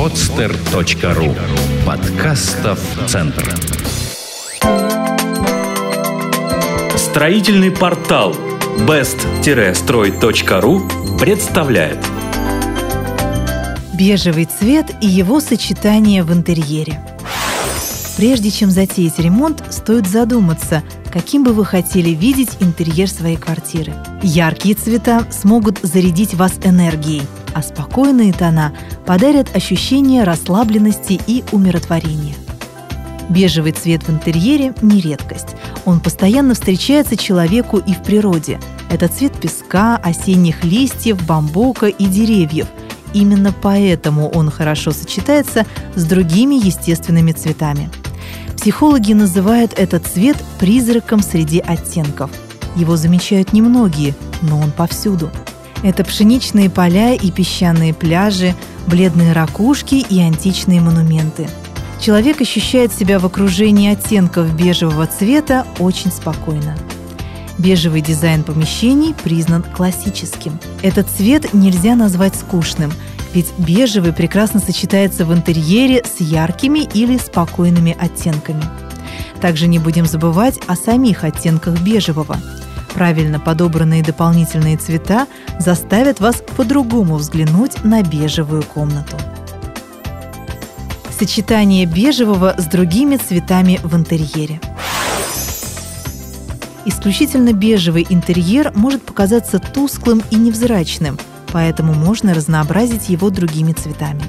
podster.ru Подкастов Центр Строительный портал best-строй.ру представляет Бежевый цвет и его сочетание в интерьере. Прежде чем затеять ремонт, стоит задуматься, каким бы вы хотели видеть интерьер своей квартиры. Яркие цвета смогут зарядить вас энергией, а спокойные тона подарят ощущение расслабленности и умиротворения. Бежевый цвет в интерьере – не редкость. Он постоянно встречается человеку и в природе. Это цвет песка, осенних листьев, бамбука и деревьев. Именно поэтому он хорошо сочетается с другими естественными цветами – Психологи называют этот цвет призраком среди оттенков. Его замечают немногие, но он повсюду. Это пшеничные поля и песчаные пляжи, бледные ракушки и античные монументы. Человек ощущает себя в окружении оттенков бежевого цвета очень спокойно. Бежевый дизайн помещений признан классическим. Этот цвет нельзя назвать скучным – ведь бежевый прекрасно сочетается в интерьере с яркими или спокойными оттенками. Также не будем забывать о самих оттенках бежевого. Правильно подобранные дополнительные цвета заставят вас по-другому взглянуть на бежевую комнату. Сочетание бежевого с другими цветами в интерьере. Исключительно бежевый интерьер может показаться тусклым и невзрачным – поэтому можно разнообразить его другими цветами.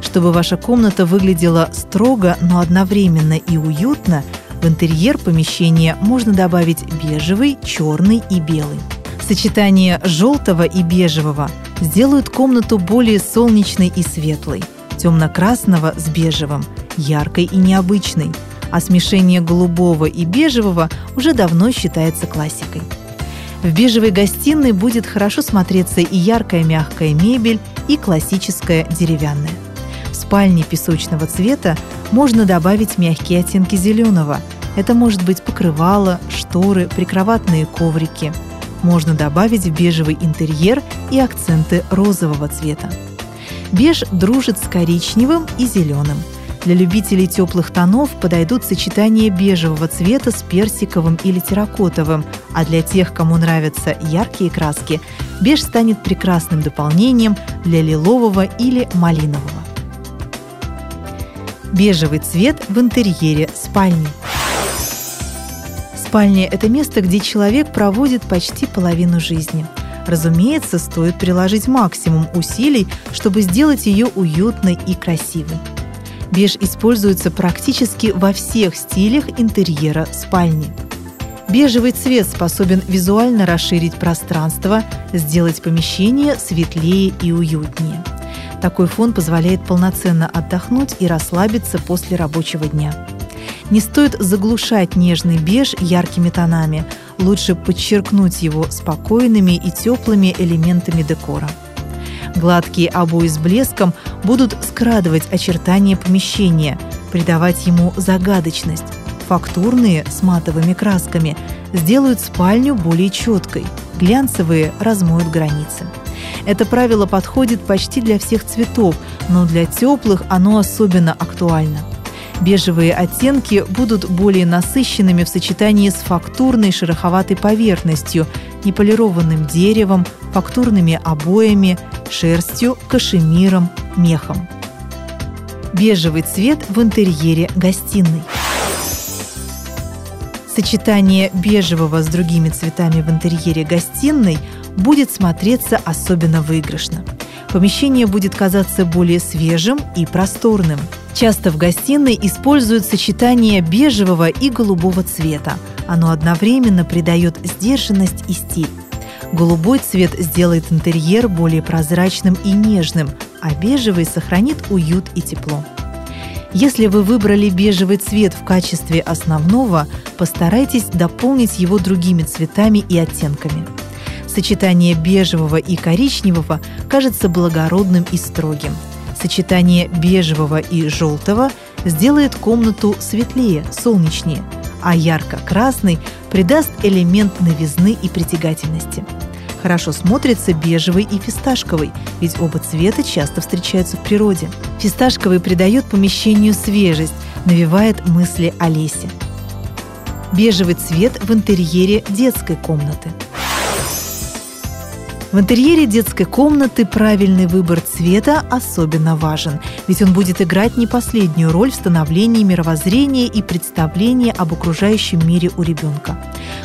Чтобы ваша комната выглядела строго, но одновременно и уютно, в интерьер помещения можно добавить бежевый, черный и белый. Сочетание желтого и бежевого сделают комнату более солнечной и светлой, темно-красного с бежевым, яркой и необычной, а смешение голубого и бежевого уже давно считается классикой. В бежевой гостиной будет хорошо смотреться и яркая мягкая мебель, и классическая деревянная. В спальне песочного цвета можно добавить мягкие оттенки зеленого. Это может быть покрывало, шторы, прикроватные коврики. Можно добавить в бежевый интерьер и акценты розового цвета. Беж дружит с коричневым и зеленым – для любителей теплых тонов подойдут сочетания бежевого цвета с персиковым или терракотовым, а для тех, кому нравятся яркие краски, беж станет прекрасным дополнением для лилового или малинового. Бежевый цвет в интерьере спальни. Спальня – это место, где человек проводит почти половину жизни. Разумеется, стоит приложить максимум усилий, чтобы сделать ее уютной и красивой. Беж используется практически во всех стилях интерьера спальни. Бежевый цвет способен визуально расширить пространство, сделать помещение светлее и уютнее. Такой фон позволяет полноценно отдохнуть и расслабиться после рабочего дня. Не стоит заглушать нежный беж яркими тонами, лучше подчеркнуть его спокойными и теплыми элементами декора. Гладкие обои с блеском будут скрадывать очертания помещения, придавать ему загадочность. Фактурные с матовыми красками сделают спальню более четкой, глянцевые размоют границы. Это правило подходит почти для всех цветов, но для теплых оно особенно актуально. Бежевые оттенки будут более насыщенными в сочетании с фактурной шероховатой поверхностью, неполированным деревом, фактурными обоями, шерстью, кашемиром, мехом. Бежевый цвет в интерьере гостиной. Сочетание бежевого с другими цветами в интерьере гостиной будет смотреться особенно выигрышно. Помещение будет казаться более свежим и просторным. Часто в гостиной используют сочетание бежевого и голубого цвета. Оно одновременно придает сдержанность и стиль. Голубой цвет сделает интерьер более прозрачным и нежным, а бежевый сохранит уют и тепло. Если вы выбрали бежевый цвет в качестве основного, постарайтесь дополнить его другими цветами и оттенками. Сочетание бежевого и коричневого кажется благородным и строгим. Сочетание бежевого и желтого сделает комнату светлее, солнечнее, а ярко-красный придаст элемент новизны и притягательности – Хорошо смотрится бежевый и фисташковый, ведь оба цвета часто встречаются в природе. Фисташковый придает помещению свежесть, навевает мысли о лесе. Бежевый цвет в интерьере детской комнаты – в интерьере детской комнаты правильный выбор цвета особенно важен, ведь он будет играть не последнюю роль в становлении мировоззрения и представления об окружающем мире у ребенка.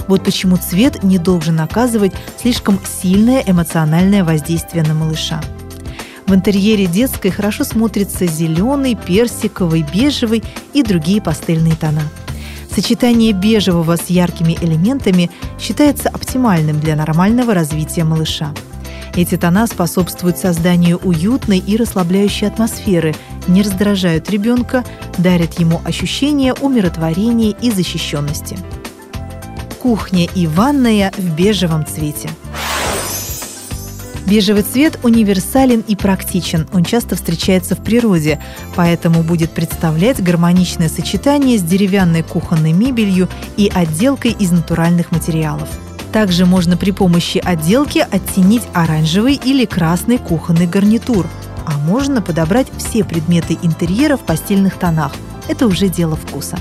Вот почему цвет не должен оказывать слишком сильное эмоциональное воздействие на малыша. В интерьере детской хорошо смотрится зеленый, персиковый, бежевый и другие пастельные тона. Сочетание бежевого с яркими элементами считается оптимальным для нормального развития малыша. Эти тона способствуют созданию уютной и расслабляющей атмосферы, не раздражают ребенка, дарят ему ощущение умиротворения и защищенности. Кухня и ванная в бежевом цвете – Бежевый цвет универсален и практичен, он часто встречается в природе, поэтому будет представлять гармоничное сочетание с деревянной кухонной мебелью и отделкой из натуральных материалов. Также можно при помощи отделки оттенить оранжевый или красный кухонный гарнитур, а можно подобрать все предметы интерьера в постельных тонах. Это уже дело вкуса.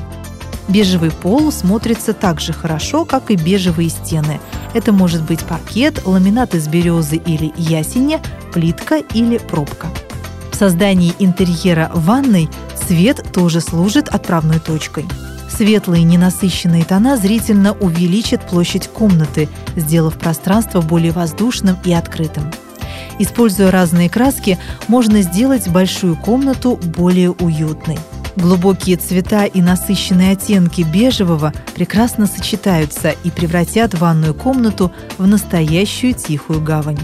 Бежевый пол смотрится так же хорошо, как и бежевые стены. Это может быть паркет, ламинат из березы или ясеня, плитка или пробка. В создании интерьера ванной цвет тоже служит отправной точкой. Светлые ненасыщенные тона зрительно увеличат площадь комнаты, сделав пространство более воздушным и открытым. Используя разные краски, можно сделать большую комнату более уютной. Глубокие цвета и насыщенные оттенки бежевого прекрасно сочетаются и превратят ванную комнату в настоящую тихую гавань.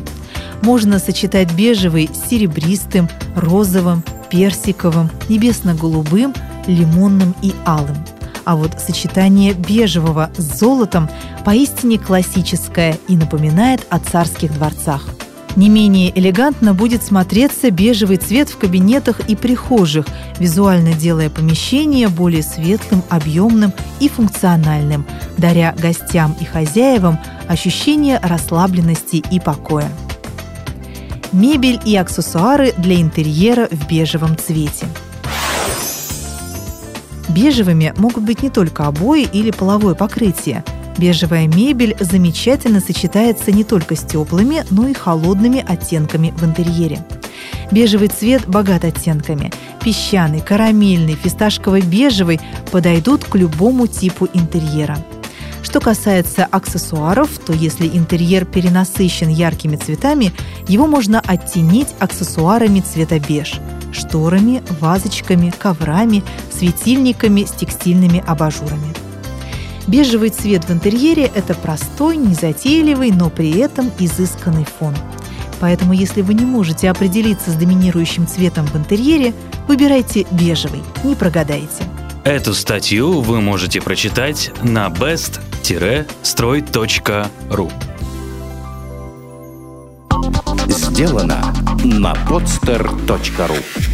Можно сочетать бежевый с серебристым, розовым, персиковым, небесно-голубым, лимонным и алым. А вот сочетание бежевого с золотом поистине классическое и напоминает о царских дворцах – не менее элегантно будет смотреться бежевый цвет в кабинетах и прихожих, визуально делая помещение более светлым, объемным и функциональным, даря гостям и хозяевам ощущение расслабленности и покоя. Мебель и аксессуары для интерьера в бежевом цвете. Бежевыми могут быть не только обои или половое покрытие – Бежевая мебель замечательно сочетается не только с теплыми, но и холодными оттенками в интерьере. Бежевый цвет богат оттенками. Песчаный, карамельный, фисташково-бежевый подойдут к любому типу интерьера. Что касается аксессуаров, то если интерьер перенасыщен яркими цветами, его можно оттенить аксессуарами цвета беж – шторами, вазочками, коврами, светильниками с текстильными абажурами – Бежевый цвет в интерьере – это простой, незатейливый, но при этом изысканный фон. Поэтому, если вы не можете определиться с доминирующим цветом в интерьере, выбирайте бежевый, не прогадаете. Эту статью вы можете прочитать на best-строй.ру Сделано на podster.ru